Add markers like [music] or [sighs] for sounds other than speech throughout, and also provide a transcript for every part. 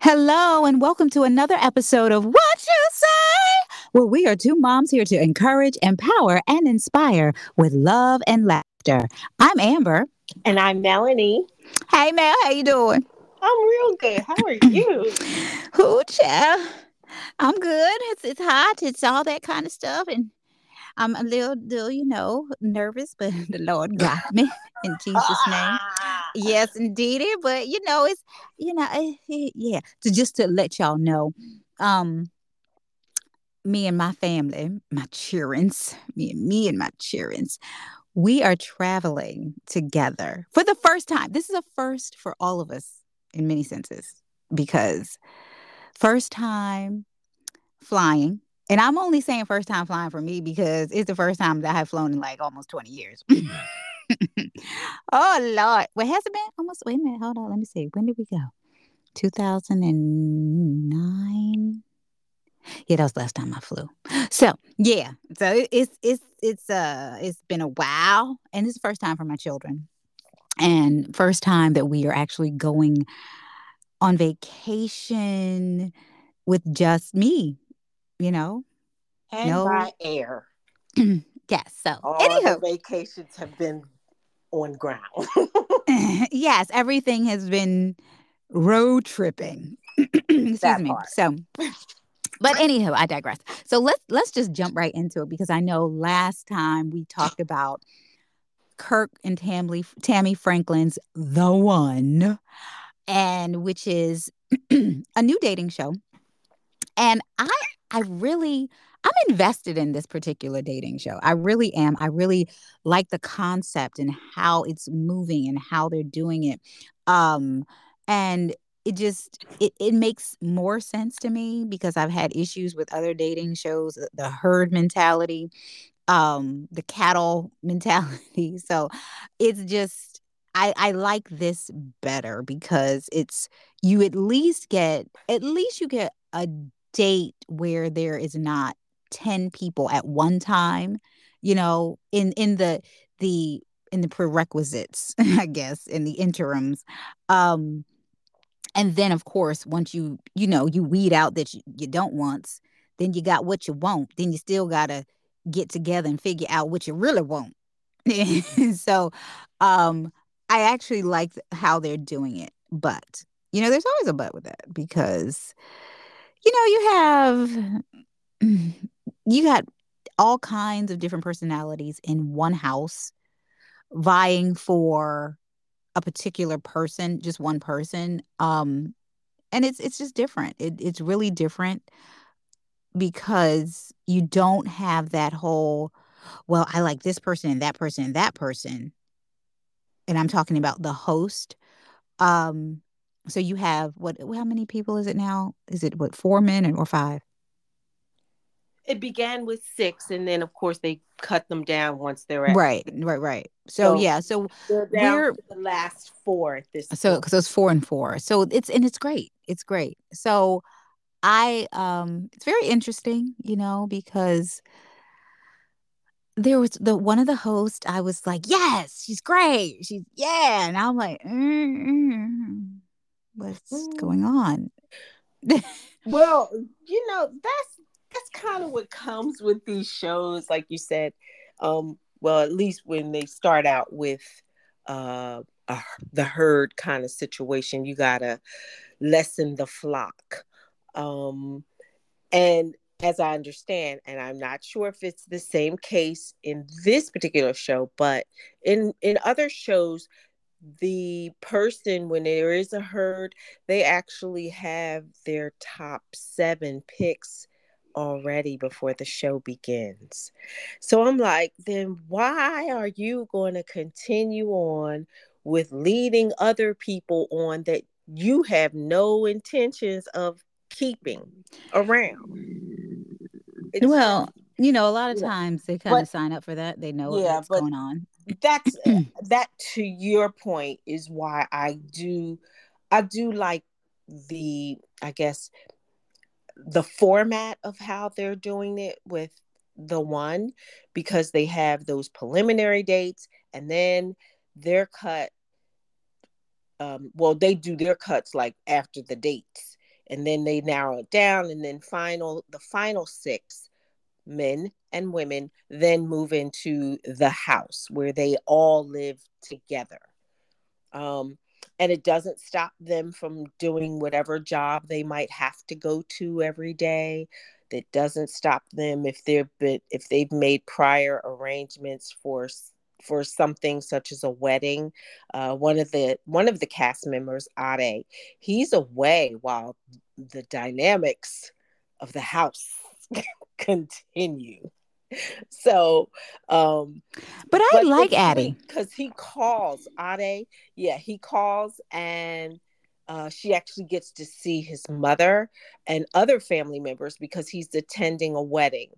Hello, and welcome to another episode of What You Say, where we are two moms here to encourage, empower, and inspire with love and laughter. I'm Amber. And I'm Melanie. Hey, Mel, how you doing? I'm real good. How are you? [clears throat] Child? I'm good. It's it's hot. It's all that kind of stuff, and I'm a little, little, you know, nervous, but [laughs] the Lord got me in Jesus' name. [laughs] Yes, indeed. But you know, it's you know, eh, eh, yeah. So just to let y'all know, um, me and my family, my childrens, me and me and my childrens, we are traveling together for the first time. This is a first for all of us in many senses because first time flying and I'm only saying first time flying for me because it's the first time that I have flown in like almost 20 years. [laughs] oh Lord. Wait, has it been almost wait a minute, hold on, let me see. When did we go? 2009. Yeah, that was last time I flew. So yeah, so it's it's it's uh it's been a while, and it's the first time for my children, and first time that we are actually going on vacation with just me you know. And no. by air. [clears throat] yes. So all anywho. vacations have been on ground. [laughs] [laughs] yes, everything has been road tripping. [clears throat] Excuse that me. Part. So but anywho, I digress. So let's let's just jump right into it because I know last time we talked about Kirk and Tammy Tammy Franklin's The One, and which is [clears throat] a new dating show. And I I really I'm invested in this particular dating show. I really am. I really like the concept and how it's moving and how they're doing it. Um and it just it, it makes more sense to me because I've had issues with other dating shows, the herd mentality, um, the cattle [laughs] mentality. So it's just I, I like this better because it's you at least get at least you get a date where there is not 10 people at one time you know in in the the in the prerequisites [laughs] i guess in the interims. Um and then of course once you you know you weed out that you, you don't want then you got what you want. Then you still gotta get together and figure out what you really want. [laughs] So um i actually like how they're doing it but you know there's always a but with that because you know, you have [clears throat] you got all kinds of different personalities in one house vying for a particular person, just one person. Um and it's it's just different. It, it's really different because you don't have that whole well, I like this person and that person and that person. And I'm talking about the host. Um so you have what? How many people is it now? Is it what four men and or five? It began with six, and then of course they cut them down once they're at right, right, right. So, so yeah, so we're the last four at this. So because it's four and four, so it's and it's great. It's great. So I um, it's very interesting, you know, because there was the one of the hosts. I was like, yes, she's great. She's yeah, and I'm like. Mm-hmm what's mm. going on [laughs] well you know that's that's kind of what comes with these shows like you said um well at least when they start out with uh a, the herd kind of situation you gotta lessen the flock um and as i understand and i'm not sure if it's the same case in this particular show but in in other shows the person when there is a herd they actually have their top seven picks already before the show begins. So i'm like then why are you going to continue on with leading other people on that you have no intentions of keeping around it's, well you know a lot of times they kind of sign up for that they know yeah, what's going on. that's [clears throat] that to your point is why I do I do like the I guess the format of how they're doing it with the one because they have those preliminary dates and then they're cut um, well they do their cuts like after the dates and then they narrow it down and then final the final six men and women then move into the house where they all live together um, and it doesn't stop them from doing whatever job they might have to go to every day that doesn't stop them if they've been if they've made prior arrangements for for something such as a wedding. Uh, one of the one of the cast members, Ade, he's away while the dynamics of the house [laughs] continue. So, um, but I but like Ade because he calls Ade. Yeah, he calls and uh, she actually gets to see his mother and other family members because he's attending a wedding.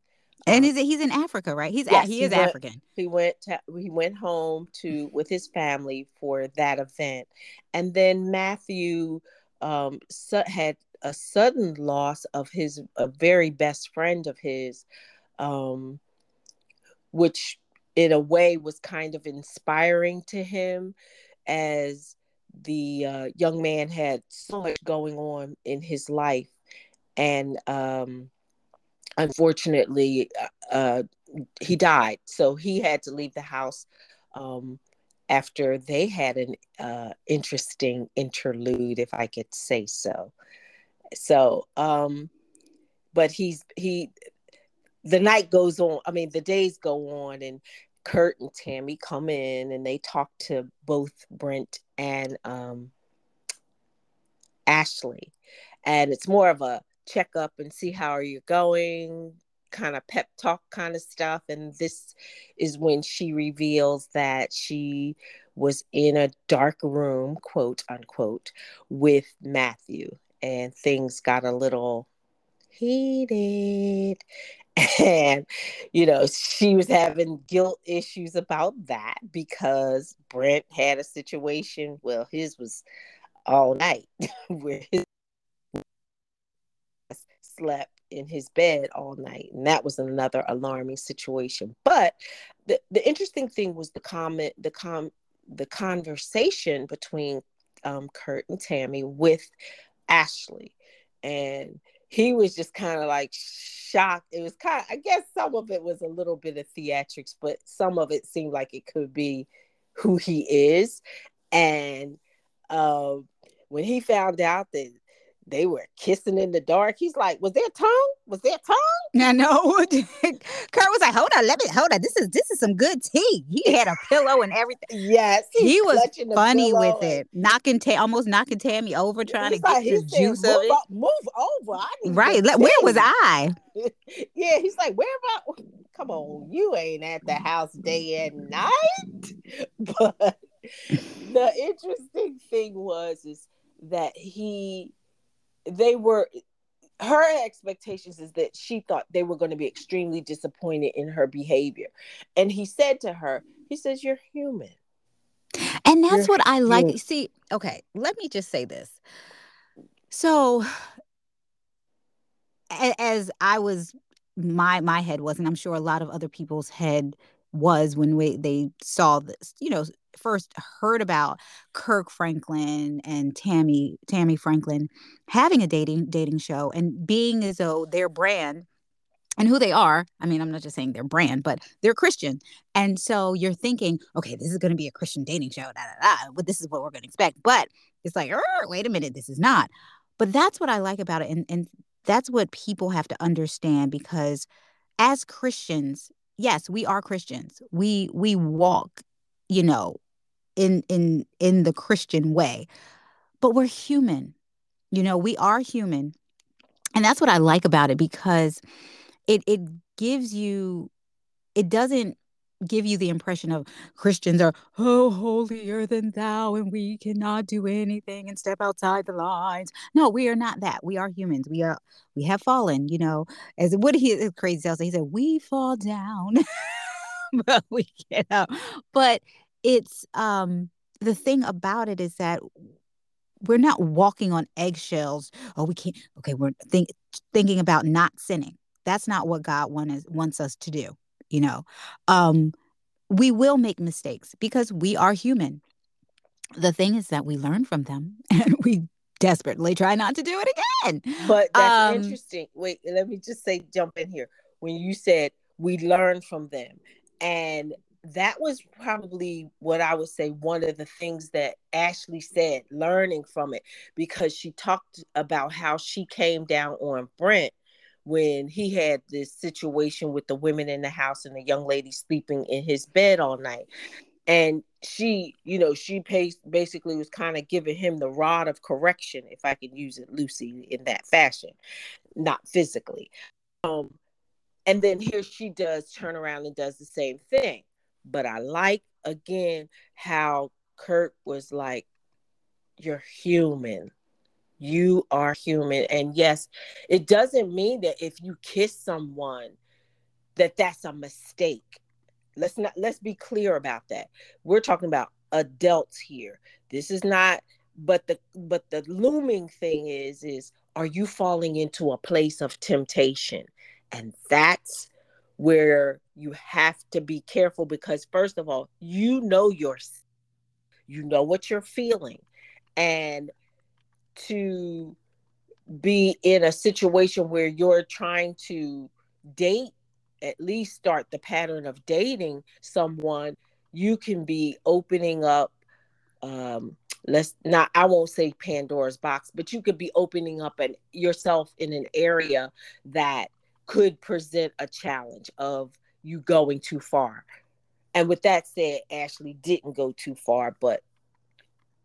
And um, is it, he's in Africa, right? He's yes, he is he went, African. He went to, he went home to with his family for that event, and then Matthew um, had a sudden loss of his a very best friend of his, um, which in a way was kind of inspiring to him as the uh, young man had so much going on in his life. And um, unfortunately uh, uh, he died. So he had to leave the house um, after they had an uh, interesting interlude if i could say so so um, but he's he the night goes on i mean the days go on and Kirk and Tammy come in and they talk to both Brent and um, Ashley. And it's more of a check up and see how are you going, kind of pep talk kind of stuff. And this is when she reveals that she was in a dark room, quote unquote, with Matthew. And things got a little heated. [laughs] And you know she was having guilt issues about that because brent had a situation well his was all night [laughs] where his slept in his bed all night and that was another alarming situation. But the, the interesting thing was the comment the com the conversation between um, kirk and tammy with ashley and he was just kind of like shocked. It was kind of, I guess some of it was a little bit of theatrics, but some of it seemed like it could be who he is. And uh, when he found out that they were kissing in the dark. He's like, "Was there tongue? Was there tongue?" [laughs] I know. [laughs] Kirk was like, "Hold on, let me hold on. This is this is some good tea." He had a pillow and everything. Yes, he was funny with it, knocking ta- almost knocking Tammy over, trying to like, get the juice of it. Up, move over. right. Where was I? [laughs] yeah, he's like, "Where about?" Come on, you ain't at the house day and night. But the interesting thing was is that he they were her expectations is that she thought they were going to be extremely disappointed in her behavior. And he said to her, he says, You're human. And that's You're what I like. Human. See, okay, let me just say this. So as I was my my head was, and I'm sure a lot of other people's head was when we they saw this, you know, first heard about Kirk Franklin and Tammy Tammy Franklin having a dating dating show and being as though their brand and who they are. I mean, I'm not just saying their brand, but they're Christian. And so you're thinking, okay, this is going to be a Christian dating show. Da, da, da, but this is what we're going to expect. But it's like, wait a minute, this is not. But that's what I like about it. And, and that's what people have to understand because as Christians, yes, we are Christians. We we walk, you know, in in in the Christian way. But we're human. You know, we are human. And that's what I like about it because it it gives you it doesn't give you the impression of Christians are oh holier than thou and we cannot do anything and step outside the lines. No, we are not that. We are humans. We are we have fallen, you know. As what he crazy self he said, we fall down. [laughs] but we get up. But it's um the thing about it is that we're not walking on eggshells. Oh, we can't. Okay, we're think, thinking about not sinning. that's not what God wants wants us to do. You know, um, we will make mistakes because we are human. The thing is that we learn from them [laughs] and we desperately try not to do it again. But that's um, interesting. Wait, let me just say, jump in here. When you said we learn from them, and that was probably what I would say one of the things that Ashley said, learning from it, because she talked about how she came down on Brent when he had this situation with the women in the house and the young lady sleeping in his bed all night. And she, you know, she basically was kind of giving him the rod of correction, if I can use it loosely in that fashion, not physically. Um, and then here she does turn around and does the same thing but I like again how Kirk was like, You're human. You are human. And yes, it doesn't mean that if you kiss someone that that's a mistake. Let's not let's be clear about that. We're talking about adults here. This is not but the but the looming thing is is are you falling into a place of temptation? And that's where you have to be careful because first of all you know your you know what you're feeling. And to be in a situation where you're trying to date at least start the pattern of dating someone you can be opening up um let's not i won't say pandora's box but you could be opening up an yourself in an area that could present a challenge of you going too far. And with that said, Ashley didn't go too far, but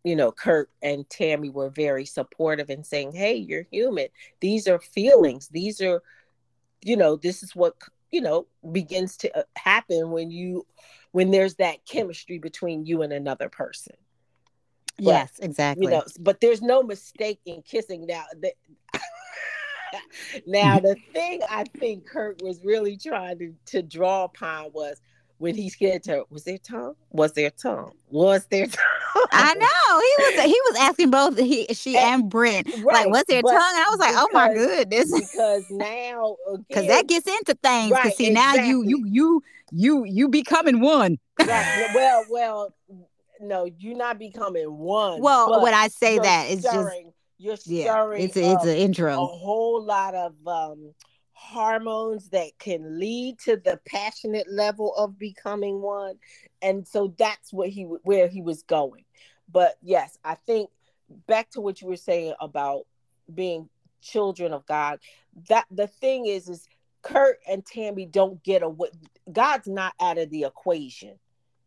you know, Kirk and Tammy were very supportive and saying, "Hey, you're human. These are feelings. These are, you know, this is what you know begins to uh, happen when you, when there's that chemistry between you and another person." But, yes, exactly. You know, but there's no mistake in kissing. Now, the, [laughs] now [laughs] the thing I think Kirk was really trying to, to draw upon was when he said to her, was there tongue? Was there tongue? Was there [laughs] tongue? I know. He was he was asking both he she and, and Brent. Right, like, was there tongue? And I was like, because, oh my goodness. [laughs] Because now because that gets into things. Because right, see, exactly. now you you you you you becoming one. right. Well, well, no, you're not becoming one. Well, when I say that, it's just you're stirring yeah, it's a, it's an intro. a whole lot of um, hormones that can lead to the passionate level of becoming one. And so that's what he where he was going. But yes i think back to what you were saying about being children of god that the thing is is kirk and tammy don't get a god's not out of the equation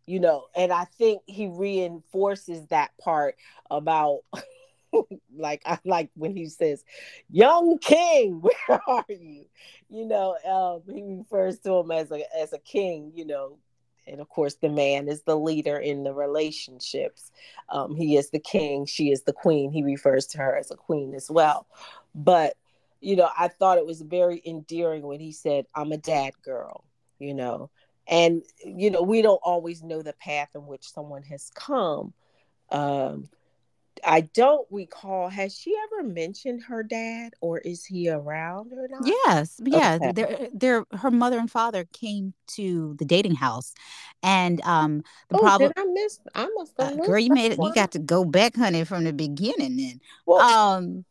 you know? And i think he reinforces that part about [laughs] [laughs] like I like when he says, "Young king, [laughs] where are you?" You know, um, he refers to him as a as a king. You know, and of course, the man is the leader in the relationships. Um, he is the king. She is the queen. He refers to her as a queen as well. But you know, I thought it was very endearing when he said, "I'm a dad girl." You know, and you know, we don't always know the path in which someone has come. Um, I don't recall. Has she ever mentioned her dad, or is he around or not? Yes, yeah. Okay. They're, they're, her mother and father came to the dating house, and um, the oh, problem. Did I miss? I must have uh, girl, you made it. You got to go back, honey, from the beginning. Then, well, um,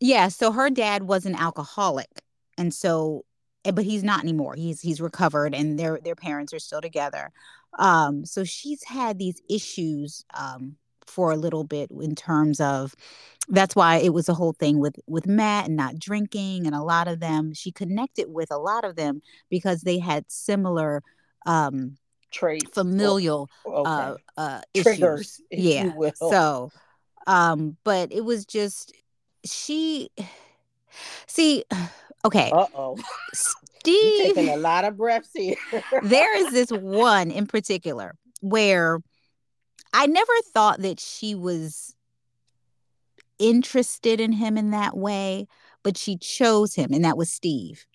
yeah. So her dad was an alcoholic, and so, eh, but he's not anymore. He's he's recovered, and their their parents are still together. Um, so she's had these issues um for a little bit in terms of that's why it was a whole thing with with Matt and not drinking and a lot of them she connected with a lot of them because they had similar um traits familial okay. uh uh triggers yeah so um but it was just she see okay. Uh-oh. Steve taking a lot of breaths here. There is this [laughs] one in particular where I never thought that she was interested in him in that way, but she chose him, and that was Steve.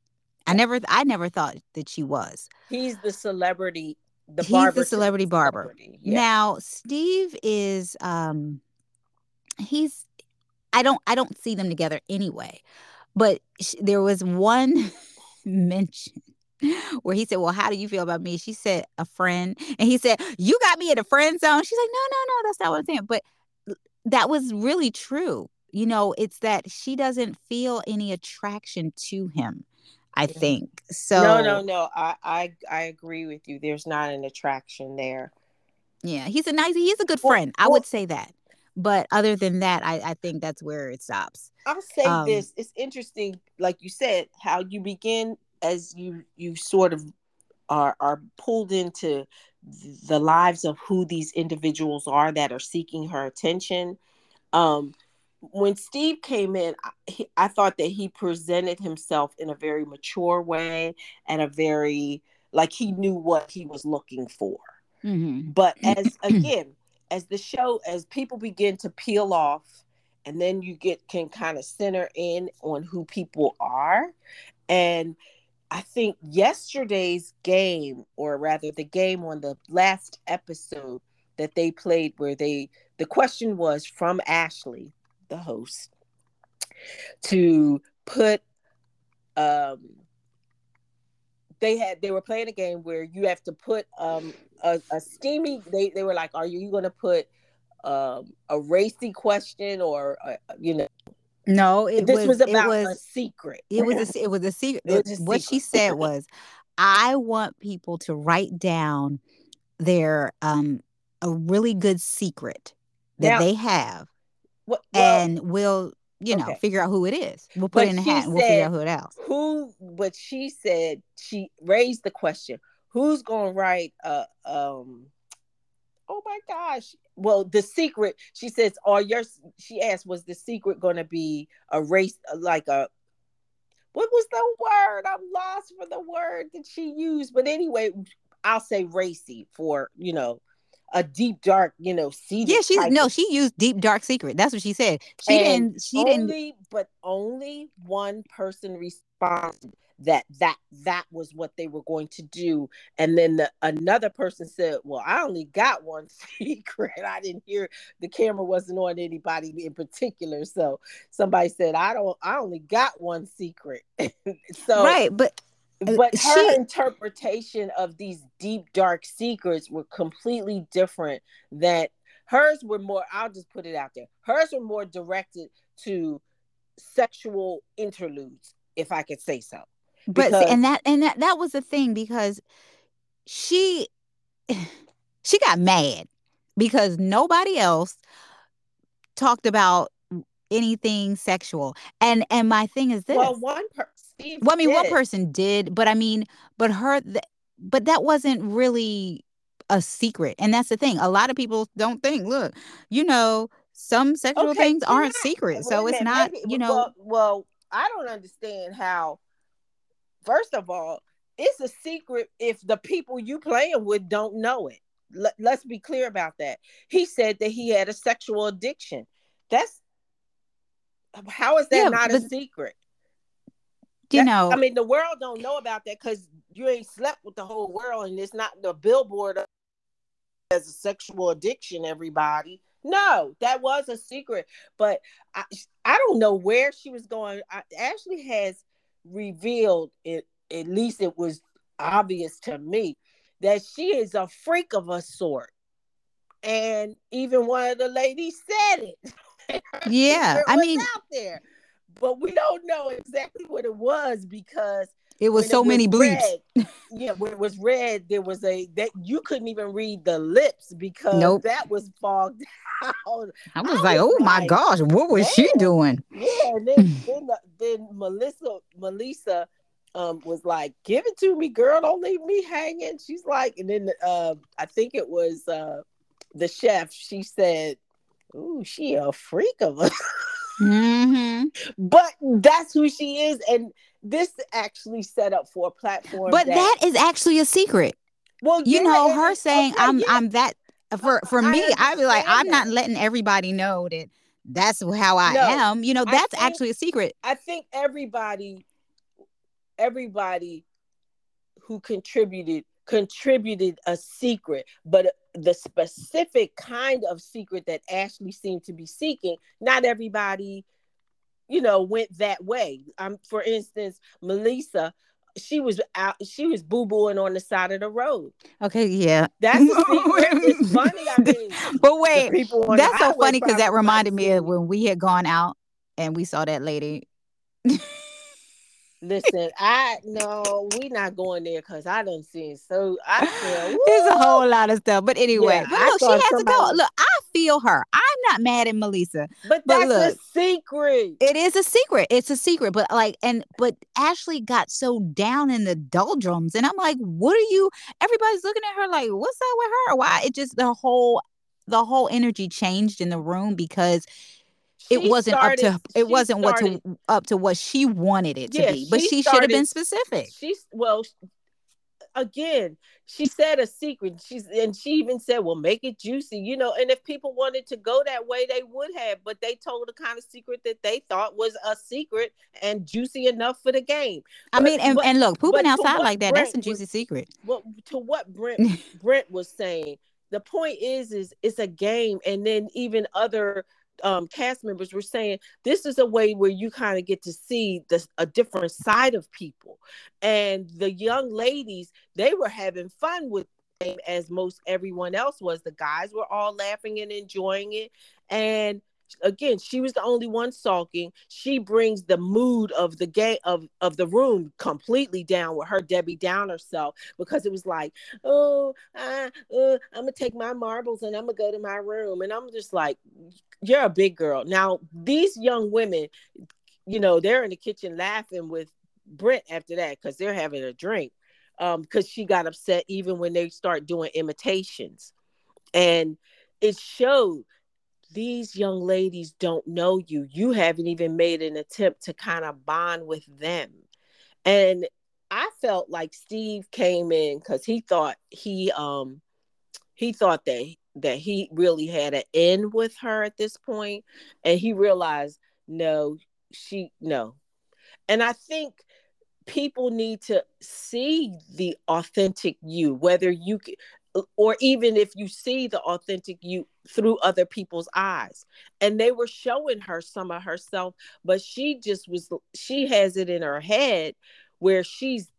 I never, I never thought that she was. He's the celebrity. The He's the celebrity barber. Celebrity. Yeah. Now Steve is, um, he's. I don't, I don't see them together anyway. But sh- there was one. [laughs] mention [laughs] where he said, Well, how do you feel about me? She said, A friend. And he said, You got me in a friend zone. She's like, No, no, no, that's not what I'm saying. But that was really true. You know, it's that she doesn't feel any attraction to him. I think so. No, no, no. I, I, I agree with you. There's not an attraction there. Yeah, he's a nice. He's a good friend. Well, I would say that. But other than that, I, I think that's where it stops. I'll say um, this: it's interesting, like you said, how you begin as you you sort of are are pulled into the lives of who these individuals are that are seeking her attention. Um, when Steve came in, I, I thought that he presented himself in a very mature way and a very like he knew what he was looking for. Mm-hmm. But [clears throat] as again, as the show, as people begin to peel off, and then you get can kind of center in on who people are, and I think yesterday's game, or rather the game on the last episode that they played, where they the question was from Ashley, the host, to put um they had they were playing a game where you have to put um a, a steamy they, they were like are you going to put um a racy question or uh, you know no it this was, was about [laughs] was, a secret it was a, it was a secret was a what secret. she said [laughs] was i want people to write down their um a really good secret that now, they have well, and we'll you know, okay. figure out who it is. We'll put in the hat and we'll figure out who it else. Who but she said she raised the question, who's gonna write a um oh my gosh. Well, the secret, she says, are your she asked, was the secret gonna be a race uh, like a what was the word? I'm lost for the word that she used. But anyway, I'll say racy for, you know, a deep dark, you know, secret. Yeah, she's no, she used deep dark secret. That's what she said. She didn't. She only, didn't. But only one person responded that that that was what they were going to do, and then the, another person said, "Well, I only got one [laughs] secret. I didn't hear the camera wasn't on anybody in particular." So somebody said, "I don't. I only got one secret." [laughs] so right, but uh, but her she, interpretation of these deep dark secrets were completely different that hers were more i'll just put it out there hers were more directed to sexual interludes if i could say so because, but and that and that that was the thing because she [sighs] she got mad because nobody else talked about anything sexual and and my thing is this well one person. Well, I mean, did. one person did, but I mean, but her, th- but that wasn't really a secret. And that's the thing. A lot of people don't think, look, you know, some sexual okay, things aren't secret. So it's not, maybe, you know. Well, well, I don't understand how, first of all, it's a secret if the people you playing with don't know it. Let, let's be clear about that. He said that he had a sexual addiction. That's how is that yeah, not a secret? you know i mean the world don't know about that because you ain't slept with the whole world and it's not the billboard as a sexual addiction everybody no that was a secret but i, I don't know where she was going I, ashley has revealed it at least it was obvious to me that she is a freak of a sort. And even one of the ladies said it. [laughs] Yeah i mean out there. But we don't know exactly what it was because it was so it was many bleeps. Red, yeah, when it was red, there was a that you couldn't even read the lips because nope. that was fogged out. I was I like, was oh like, my gosh, what was she doing? Yeah, and then [laughs] then, the, then Melissa Melissa um was like, give it to me, girl, don't leave me hanging. She's like, and then uh, I think it was uh the chef. She said, "Ooh, she a freak of a." [laughs] Mm-hmm. Mm-hmm. But that's who she is, and this actually set up for a platform. But that, that is actually a secret. Well, you yeah, know, her saying, okay, "I'm yeah. I'm that." For for me, I'd be like, I'm not letting everybody know that that's how I no, am. You know, that's think, actually a secret. I think everybody, everybody who contributed contributed a secret, but the specific kind of secret that Ashley seemed to be seeking, not everybody, you know, went that way. Um, for instance, Melissa, she was out she was boo-booing on the side of the road. Okay, yeah. That's [laughs] it's funny. I mean But wait, that's so funny because that reminded me of when we had gone out and we saw that lady. Listen, I no, we not going there because I don't see so I feel there's [laughs] a whole lot of stuff. But anyway, yeah, look, she has somebody... to go. Look, I feel her. I'm not mad at Melissa. But, but that's look, a secret. It is a secret. It's a secret. But like, and but Ashley got so down in the doldrums, and I'm like, what are you? Everybody's looking at her like, what's up with her? Why? It just the whole the whole energy changed in the room because it wasn't started, up to it wasn't started, what to up to what she wanted it to yeah, be but she, she should have been specific she's well again she said a secret. She's and she even said well make it juicy you know and if people wanted to go that way they would have but they told the kind of secret that they thought was a secret and juicy enough for the game. I mean and, but, and look pooping outside like that—that's a juicy was, secret. well to what brent [laughs] brent was saying the point is is it's a game and then even other um, cast members were saying this is a way where you kind of get to see the, a different side of people. And the young ladies they were having fun with as most everyone else was. The guys were all laughing and enjoying it. And again she was the only one sulking she brings the mood of the game of of the room completely down with her debbie downer self because it was like oh I, uh, i'm gonna take my marbles and i'm gonna go to my room. And i'm just like you're a big girl. Now these young women you know they're in the kitchen laughing with brent after that because they're having a drink um because she got upset even when they start doing imitations. And it showed these young ladies don't know you. You haven't even made an attempt to kind of bond with them. And I felt like Steve came in because he thought he um he thought that that he really had an end with her at this point, and he realized no, she no. And I think people need to see the authentic you whether you or even if you see the authentic you through other people's eyes. And they were showing her some of herself but she just was she has it in her head where she's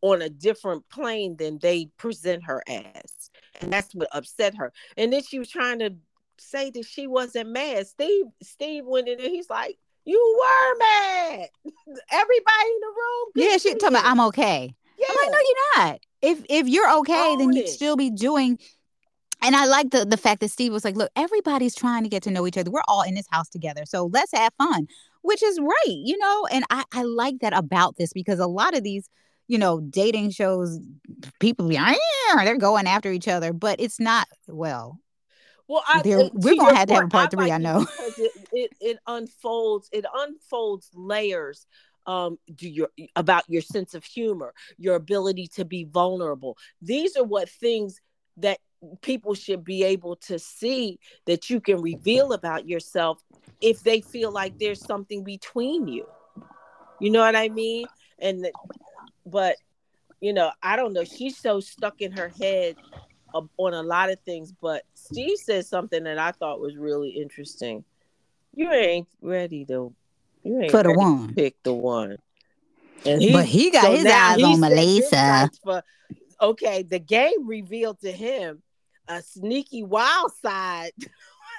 on a different plane than they present her as. And that's what upset her. And then she was trying to say that she wasn't mad. Steve steve went in there he's like you were mad. [laughs] Everybody in the room yeah she told me i'm okay yeah. i'm like no you're not if if you're okay, Own then you'd still be doing. And I like the the fact that Steve was like, look, everybody's trying to get to know each other. We're all in this house together. So let's have fun. Which is right, you know, and I, I like that about this because a lot of these, you know, dating shows, people yeah, they're going after each other, but it's not well. Well, I, we're gonna have to have a part three. I, like I know it, it, it unfolds. It unfolds layers um, do your about your sense of humor, your ability to be vulnerable. These are what things that people should be able to see that you can reveal about yourself if they feel like there's something between you. You know what I mean? And but you know, I don't know. She's so stuck in her head on a lot of things. But Steve said something that I thought was really interesting. You ain't ready to for the one. Pick the one. And he, but he got so his eyes on Melissa. For, okay, the game revealed to him a sneaky wild side. [laughs]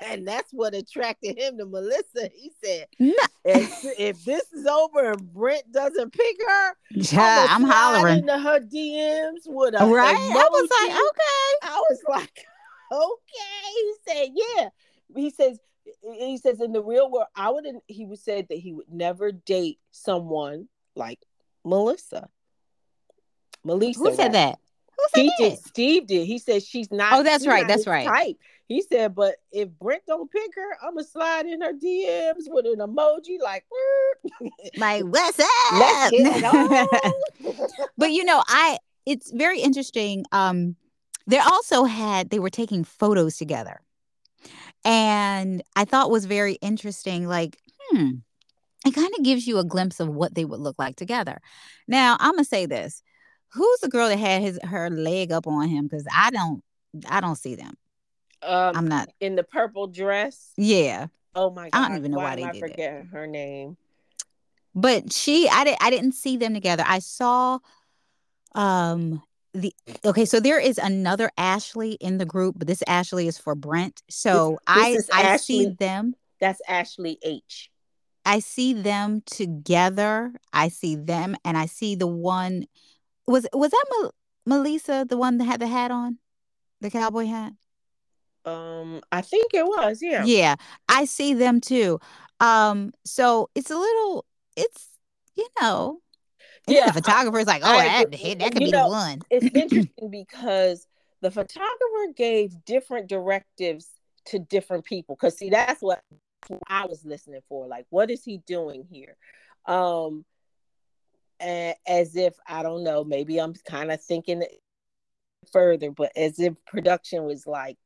and that's what attracted him to Melissa. He said, no. if, if, this is over and Brent doesn't pick her, yeah, I'm, hollering into her DMs with a right. Emoji. I was like, okay. I was [laughs] like, okay. He said, yeah. He says he says in the real world, I wouldn't. He would say that he would never date someone like Melissa. Melissa. Who said that? Who said he that? did. Steve did. He said she's not. Oh, that's right. That's right. Type. He said, but if Brent don't pick her, I'm gonna slide in her DMs with an emoji like, [laughs] like what's up? [laughs] but you know, I it's very interesting. Um, they also had they were taking photos together and I thought was very interesting. Like, hmm, it kind of gives you a glimpse of what they would look like together. Now, I'm gonna say this: Who's the girl that had his her leg up on him? Because I don't, I don't see them. Um, I'm not in the purple dress. Yeah. Oh my god! I don't even know why, why they I did forget her name. But she, I didn't, I didn't see them together. I saw, um, the okay. So there is another Ashley in the group, but this Ashley is for Brent. So this, this I, I Ashley, see them. That's Ashley H. I see them together. I see them, and I see the one. Was was that Mel- Melissa, the one that had the hat on, the cowboy hat? Um, I think it was. Yeah. Yeah, I see them too. Um, so it's a little. It's you know. Yeah, the photographer's like, oh, I, that, that could be know, the one. it's [laughs] interesting because the photographer gave different directives to different people. Because see, that's what I was listening for. Like, what is he doing here? Um, and as if I don't know, maybe I'm kind of thinking further, but as if production was like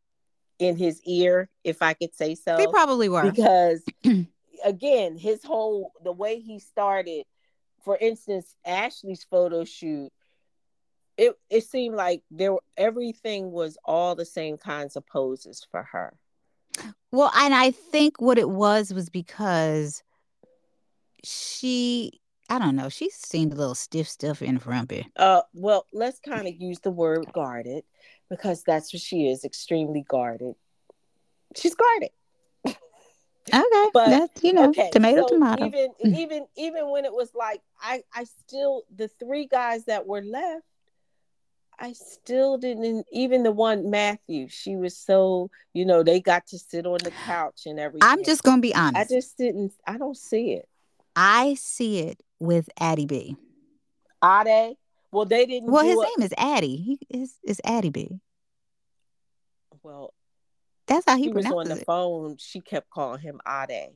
in his ear, if I could say so. They probably were because [clears throat] again, his whole the way he started. For instance, Ashley's photo shoot. It, it seemed like there were, everything was all the same kinds of poses for her well, and I think what it was was because she, I don't know, she seemed a little stiff, stiff and frumpy. Uh, well, let's kind of use the word guarded because that's what she is, extremely guarded. She's guarded. Okay, but that's you know, okay, tomato, so tomato. Even mm. even even when it was like I I still the three guys that were left I still didn't even the one Matthew. She was so, you know, they got to sit on the couch and everything. I'm just gonna be honest. I just didn't I don't see it. I see it with Addie B. Ade? Well, they didn't Well, his name is Addie. He is is Addie B. Well, that's how he, he was on the it. phone. She kept calling him Ade.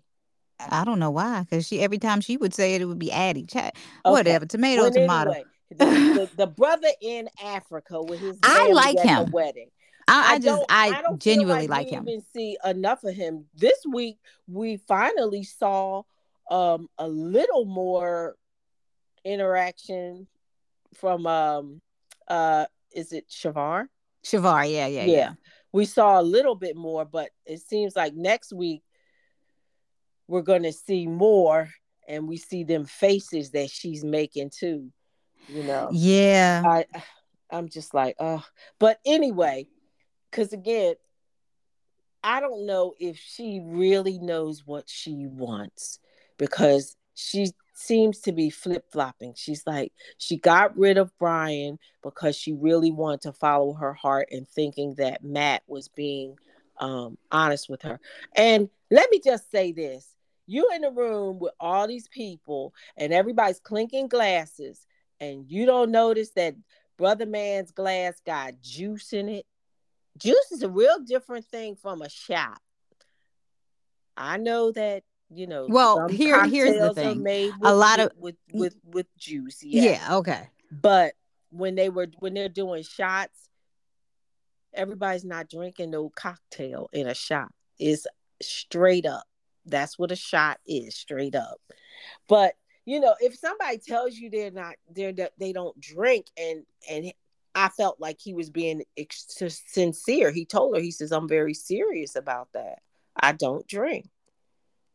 I don't know why, because she every time she would say it, it would be Addie. Chat, okay. whatever, tomato, well, tomato. Anyway, the, the, the, brother in Africa with his [laughs] I like him. wedding. I, I, just I, I genuinely like, like him. Even see enough of him this week. We finally saw um a little more interaction from um uh is it Shavar? Shavar, yeah, yeah, yeah, yeah. We saw a little bit more, but it seems like next week we're going to see more and we see them faces that she's making too you know? Yeah. I i'm just like oh but anyway because again i don't know if she really knows what she wants because she seems to be flip-flopping. She's like she got rid of brian because she really wanted to follow her heart and thinking that matt was being um, honest with her. And let me just say this. You in a room with all these people and everybody's clinking glasses and you don't notice that brother man's glass got juice in it, juice is a real different thing from a shot. I know that you know. Well, here here's the thing: with, a lot of with with with juice. Yeah. yeah. Okay. But when they were when they're doing shots, everybody's not drinking no cocktail in a shot. It's straight up. That's what a shot is, straight up. But you know, if somebody tells you they're not they're they don't drink and and I felt like he was being ex- sincere. He told her, he says, I'm very serious about that. I don't drink.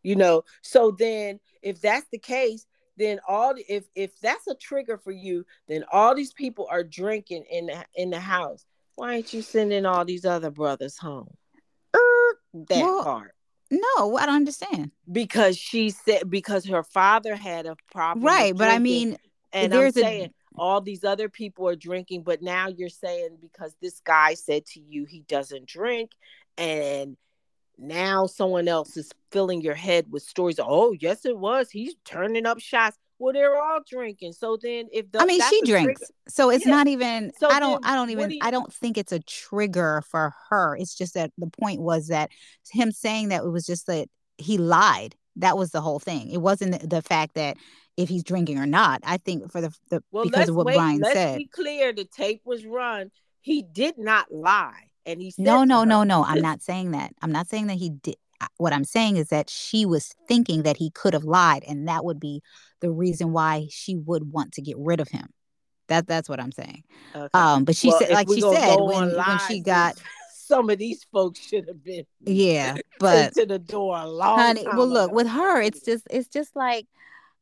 You know, so then if that's the case, then all if if that's a trigger for you, then all these people are drinking in the in the house. Why aren't you sending all these other brothers home? Er, that well, part. No, I don't understand. Because she said because her father had a problem. Right, but I mean, and I'm saying a... all these other people are drinking, but now you're saying because this guy said to you he doesn't drink, and now someone else is filling your head with stories. Of, oh, yes, it was. He's turning up shots. Well, they're all drinking. So then, if the, I mean, she drinks, trigger, so it's yeah. not even. So I don't. I don't even. Do you, I don't think it's a trigger for her. It's just that the point was that him saying that it was just that he lied. That was the whole thing. It wasn't the fact that if he's drinking or not. I think for the, the well, because of what wait, Brian let's said. Let's be clear. The tape was run. He did not lie, and he no, no, no, no. I'm [laughs] not saying that. I'm not saying that he did what I'm saying is that she was thinking that he could have lied, and that would be the reason why she would want to get rid of him. That that's what I'm saying. Okay. Um, but she well, said, like she said, when, when she got [laughs] some of these folks should have been yeah, [laughs] but to the door a long honey. well, look with her, it's just it's just like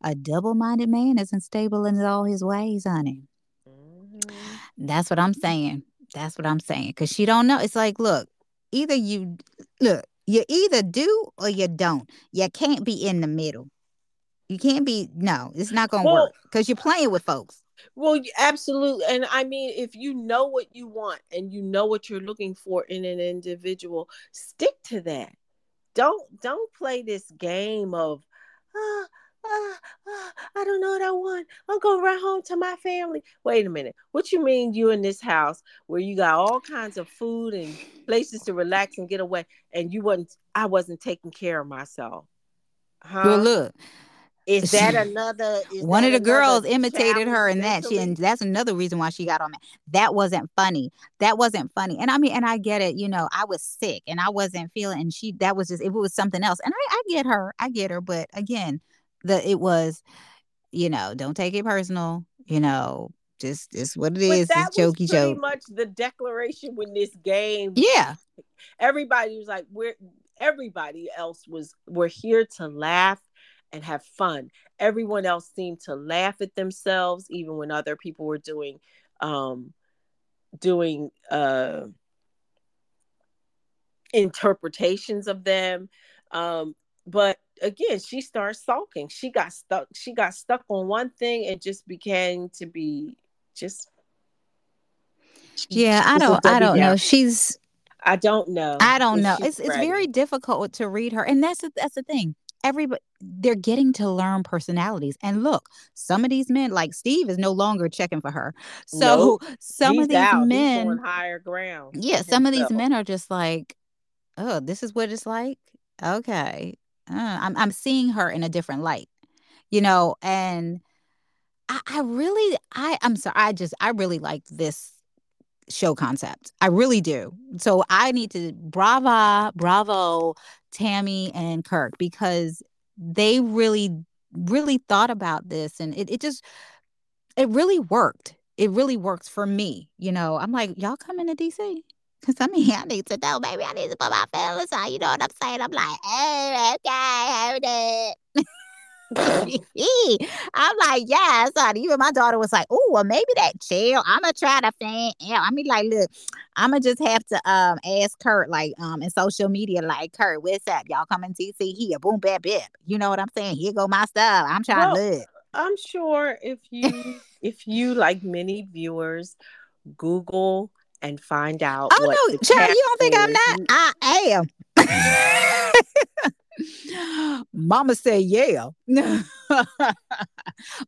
a double-minded man isn't stable in all his ways, honey. Mm-hmm. That's what I'm saying. That's what I'm saying. Cause she don't know. It's like, look, either you look, you either do or you don't. You can't be in the middle. You can't be no, it's not gonna well, work because you're playing with folks. Well, absolutely. And I mean, if you know what you want and you know what you're looking for in an individual, stick to that. Don't don't play this game of ah, ah, ah, I don't know what I want. I'm going right home to my family. Wait a minute. What you mean you in this house where you got all kinds of food and places to relax and get away and you wasn't I wasn't taking care of myself. Huh? Well, look, is that another? Is one that of the girls imitated her in that. She and that's another reason why she got on that. That wasn't funny. That wasn't funny. And I mean, and I get it. You know, I was sick and I wasn't feeling. And she, that was just it was something else. And I, I get her. I get her. But again, the it was, you know, don't take it personal. You know, just it's what it is. That it's jokey was pretty joke. much the declaration when this game. Yeah. Everybody was like, we're everybody else was we're here to laugh and have fun. Everyone else seemed to laugh at themselves, even when other people were doing um, doing uh, interpretations of them. Um, but again, she starts sulking. She got stuck. She got stuck on one thing and just began to be just. Yeah, I don't. I don't know. She's. I don't know. I don't know. It's it's very difficult to read her, and that's that's the thing everybody they're getting to learn personalities. And look, some of these men, like Steve, is no longer checking for her. [laughs] So nope. some He's of these out. men higher ground. Yeah, some of these men are just like, oh, this is what it's like. Okay. Uh, I'm I'm seeing her in a different light, you know, and I, I really I I'm sorry, I just I really like this show concept. I really do. So I need to brava, bravo Tammy and Kirk because they really, really thought about this and it, it just, it really worked. It really works for me. You know, I'm like, y'all coming to DC? Cause I mean, I need to know, baby. I need to put my feelings on. You know what I'm saying? I'm like, hey, okay, hold it. [laughs] I'm like, yes, honey. Even my daughter was like, oh, well, maybe that chill. I'ma try to fan. Yeah, I mean, like, look, I'ma just have to um ask Kirk, like, um, in social media, like, Kirk, what's up? Y'all coming to see here? Boom, bap, bip. You know what I'm saying? Here go my stuff. I'm trying well, to look. I'm sure if you if you like many viewers, Google and find out. Oh no, Charlie, you don't think I'm not? I am. [laughs] Mama said, yeah. [laughs]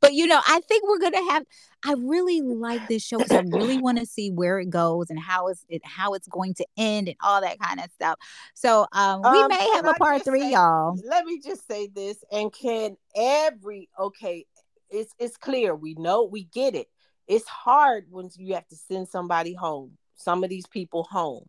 but you know, I think we're gonna have. I really like this show because I really [coughs] want to see where it goes and how is it how it's going to end and all that kind of stuff. So um, we um, may have a part three, say, y'all. Let me just say this, and can every okay, it's it's clear. We know we get it. It's hard when you have to send somebody home. Some of these people home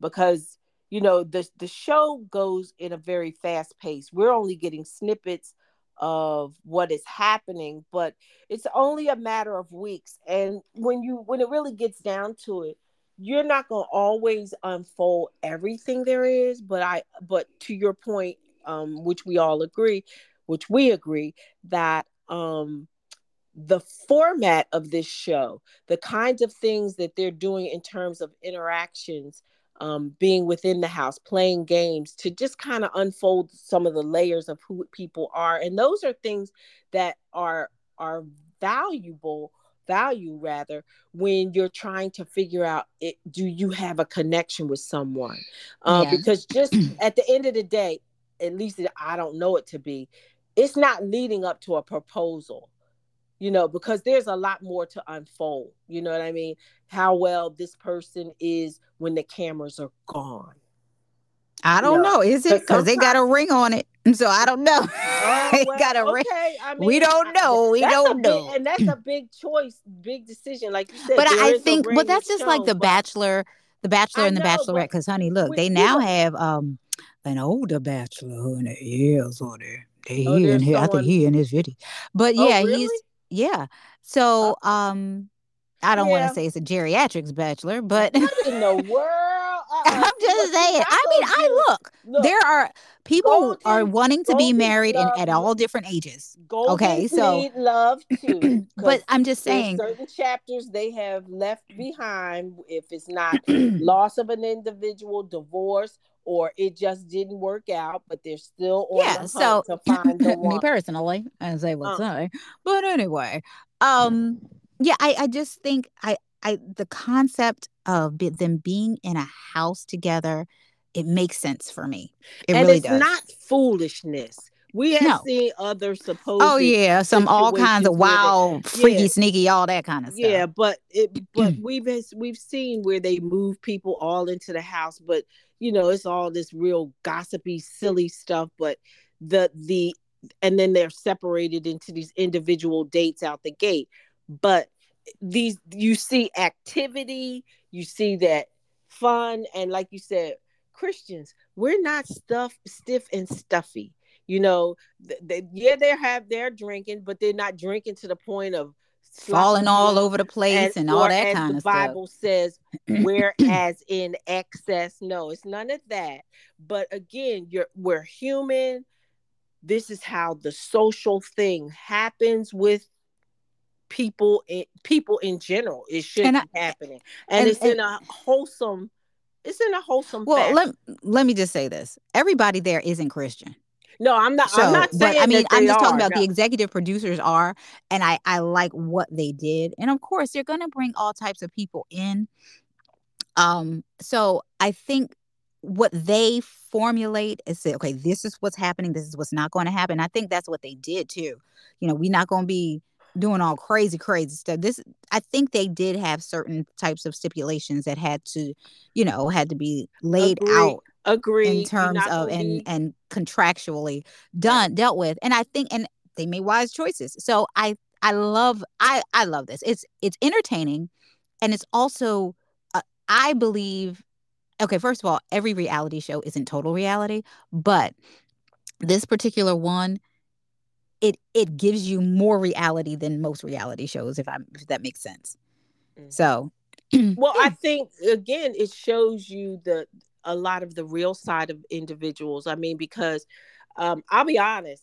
because you know the the show goes in a very fast pace we're only getting snippets of what is happening but it's only a matter of weeks and when you when it really gets down to it you're not going to always unfold everything there is but i but to your point um which we all agree which we agree that um the format of this show the kinds of things that they're doing in terms of interactions um, being within the house, playing games to just kind of unfold some of the layers of who people are. And those are things that are are valuable value rather when you're trying to figure out it, do you have a connection with someone uh, yeah. because just [clears throat] at the end of the day at least i don't know it to be it's not leading up to a proposal you know, because there's a lot more to unfold. You know what I mean? How well this person is when the cameras are gone. I don't know. know. Is it because they got a ring on it? [laughs] So I don't know. Oh, [laughs] well, got a okay. ring. I mean, we don't know. We don't know. Big, and that's a [clears throat] big choice, big decision. Like you said, but I think, but that's just shown, like the. Bachelor, the Bachelor I and the know, Bachelorette. Because, honey, look, they now have um an older Bachelor, honey. Yeah, so they they oh, he in here. I think he in his video. But oh, yeah, really? he's yeah. So um I don't yeah. want to say it's a geriatrics bachelor, but in the world? [laughs] Uh, I'm just saying. I mean, I look, look, There are people golden, are wanting to be married and at all different ages. Golden okay, so love [clears throat] too. but I'm just saying, certain chapters they have left behind. If it's not [clears throat] loss of an individual, divorce, or it just didn't work out, but they're still on yeah. so to [laughs] find the one. me personally, as I would uh. say, but anyway, um, yeah, I I just think I I the concept of them being in a house together, it makes sense for me. It and really it's does. not foolishness. We have no. seen other supposed. Oh yeah, some all kinds of wild, freaky, yeah. sneaky, all that kind of stuff. Yeah, but it, but [clears throat] we've we've seen where they move people all into the house, but you know it's all this real gossipy, silly stuff. But the the and then they're separated into these individual dates out the gate. But these you see activity, you see that fun, and like you said, Christians, we're not stuff stiff and stuffy. You know, they, yeah, they have their drinking, but they're not drinking to the point of falling all over the place and, all that kind of stuff. The Bible says, whereas [clears throat] in excess, no, it's none of that. But again, you're we're human. This is how the social thing happens with people in people in general. It should and be happening, and, and it's and, in a wholesome. It's in a wholesome. Well, fashion. let let me just say this: everybody there isn't Christian. No, I'm not. So, I'm not saying. But I mean, I'm just are, talking about no. the executive producers are, and I I like what they did, and of course they're going to bring all types of people in. Um, so I think what they formulate is say, okay, this is what's happening, this is what's not going to happen. I think that's what they did too. You know, we're not going to be doing all crazy crazy stuff this i think they did have certain types of stipulations that had to you know had to be laid Agreed. out agree in terms of and and contractually done dealt with and i think and they made wise choices. So i i love i i love this. It's it's entertaining and it's also uh, i believe okay first of all every reality show isn't total reality but this particular one it it gives you more reality than most reality shows if i if that makes sense. Mm-hmm. so [clears throat] well i think again it shows you the a lot of the real side of individuals i mean because um i'll be honest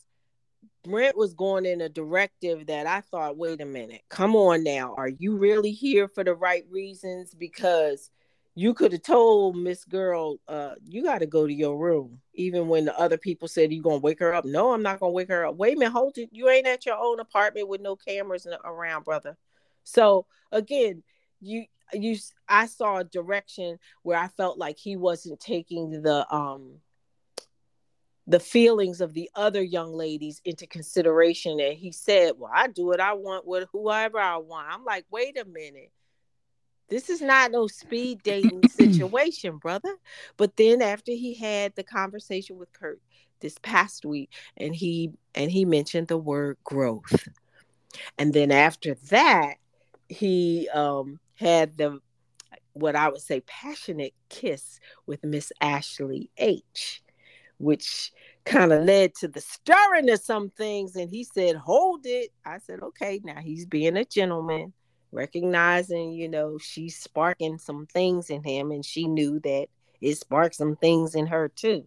brent was going in a directive that i thought wait a minute come on now are you really here for the right reasons because you could have told Miss Girl, uh, you got to go to your room, even when the other people said you're gonna wake her up. No, I'm not gonna wake her up. Wait a minute, hold it. You ain't at your own apartment with no cameras around, brother. So again, you you I saw a direction where I felt like he wasn't taking the um the feelings of the other young ladies into consideration and he said well i do what i want with whoever i want i'm like wait a minute this is not no speed dating [clears throat] situation, brother. But then after he had the conversation with Kirk this past week, and he and he mentioned the word growth. And then after that, he um had the what I would say passionate kiss with Miss Ashley H, which kind of led to the stirring of some things. And he said, Hold it. I said, Okay, now he's being a gentleman recognizing, you know, she's sparking some things in him, and she knew that it sparked some things in her too,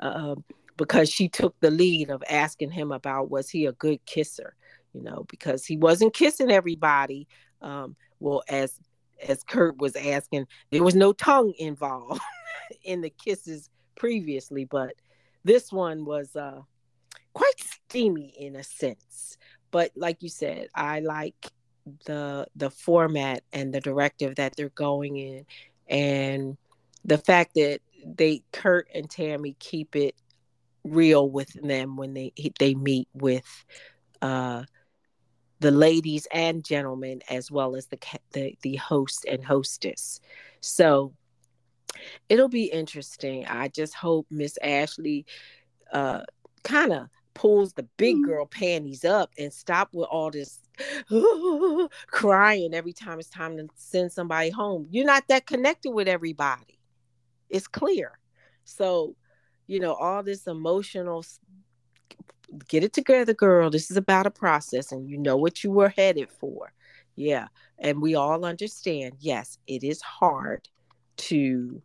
uh, because she took the lead of asking him about was he a good kisser, you know, because he wasn't kissing everybody. Um, well, as as Kirk was asking, there was no tongue involved [laughs] in the kisses previously, but this one was uh, quite steamy in a sense. But like you said, I like the the format and the directive that they're going in and the fact that they Kirk and Tammy keep it real with them when they they meet with uh the ladies and gentlemen as well as the the, the host and hostess so it'll be interesting i just hope miss ashley uh kind of pulls the big mm-hmm. girl panties up and stop with all this [gasps] crying every time it's time to send somebody home. You're not that connected with everybody. It's clear. So, you know, all this emotional get it together, girl. This is about a process and you know what you were headed for. Yeah. And we all understand, yes, it is hard to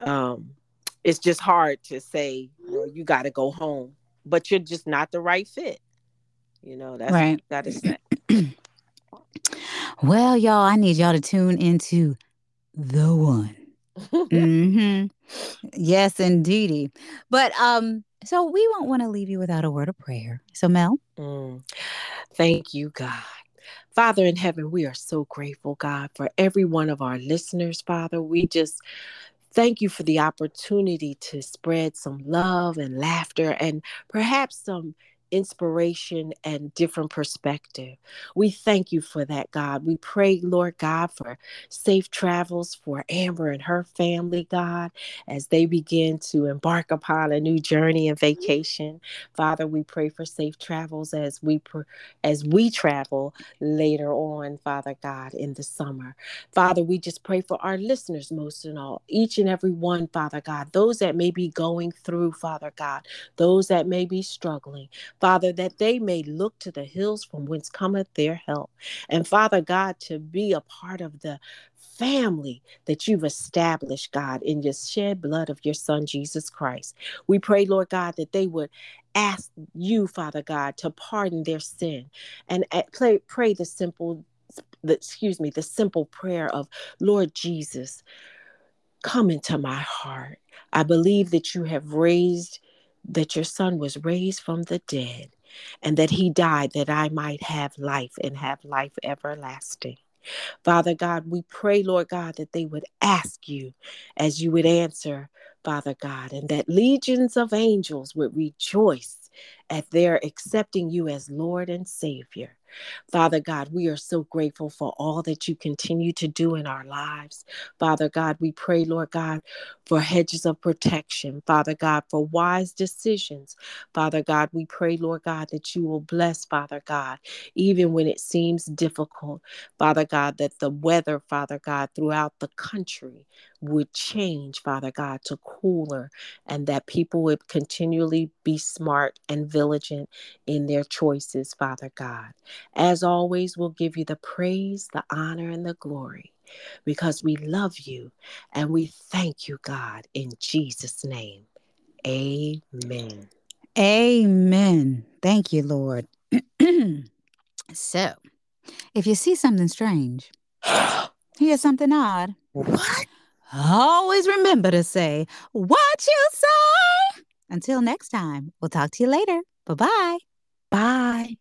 um, it's just hard to say, well, you got to go home, but you're just not the right fit. You know, that's right. That is that. well, y'all, I need y'all to tune into the one. [laughs] mm-hmm. Yes, indeedy. But um, so we won't want to leave you without a word of prayer. So Mel, mm. thank you, God. Father in heaven, we are so grateful, God, for every one of our listeners, Father. We just thank you for the opportunity to spread some love and laughter and perhaps some inspiration and different perspective. We thank you for that, God. We pray, Lord God, for safe travels for Amber and her family, God, as they begin to embark upon a new journey and vacation. Father, we pray for safe travels as we pr- as we travel later on, Father God, in the summer. Father, we just pray for our listeners most in all, each and every one, Father God, those that may be going through, Father God, those that may be struggling. Father, that they may look to the hills from whence cometh their help. And Father God, to be a part of the family that you've established, God, in your shed blood of your Son, Jesus Christ. We pray, Lord God, that they would ask you, Father God, to pardon their sin and eh, pray, pray the simple, the, excuse me, the simple prayer of Lord Jesus, come into my heart. I believe that you have raised that your son was raised from the dead and that he died that I might have life and have life everlasting. Father God, we pray, Lord God, that they would ask you as you would answer, Father God, and that legions of angels would rejoice at their accepting you as Lord and Savior. Father God, we are so grateful for all that you continue to do in our lives. Father God, we pray, Lord God, for hedges of protection. Father God, for wise decisions. Father God, we pray, Lord God, that you will bless, Father God, even when it seems difficult. Father God, that the weather, Father God, throughout the country would change, Father God, to cooler and that people would continually be smart and vigilant in their choices, Father God. As always, we'll give you the praise, the honor, and the glory because we love you and we thank you, God, in Jesus' name. Amen. Amen. Thank you, Lord. [clears throat] so, if you see something strange, [gasps] hear something odd, what? Always remember to say what you say. Until next time, we'll talk to you later. Bye-bye. Bye.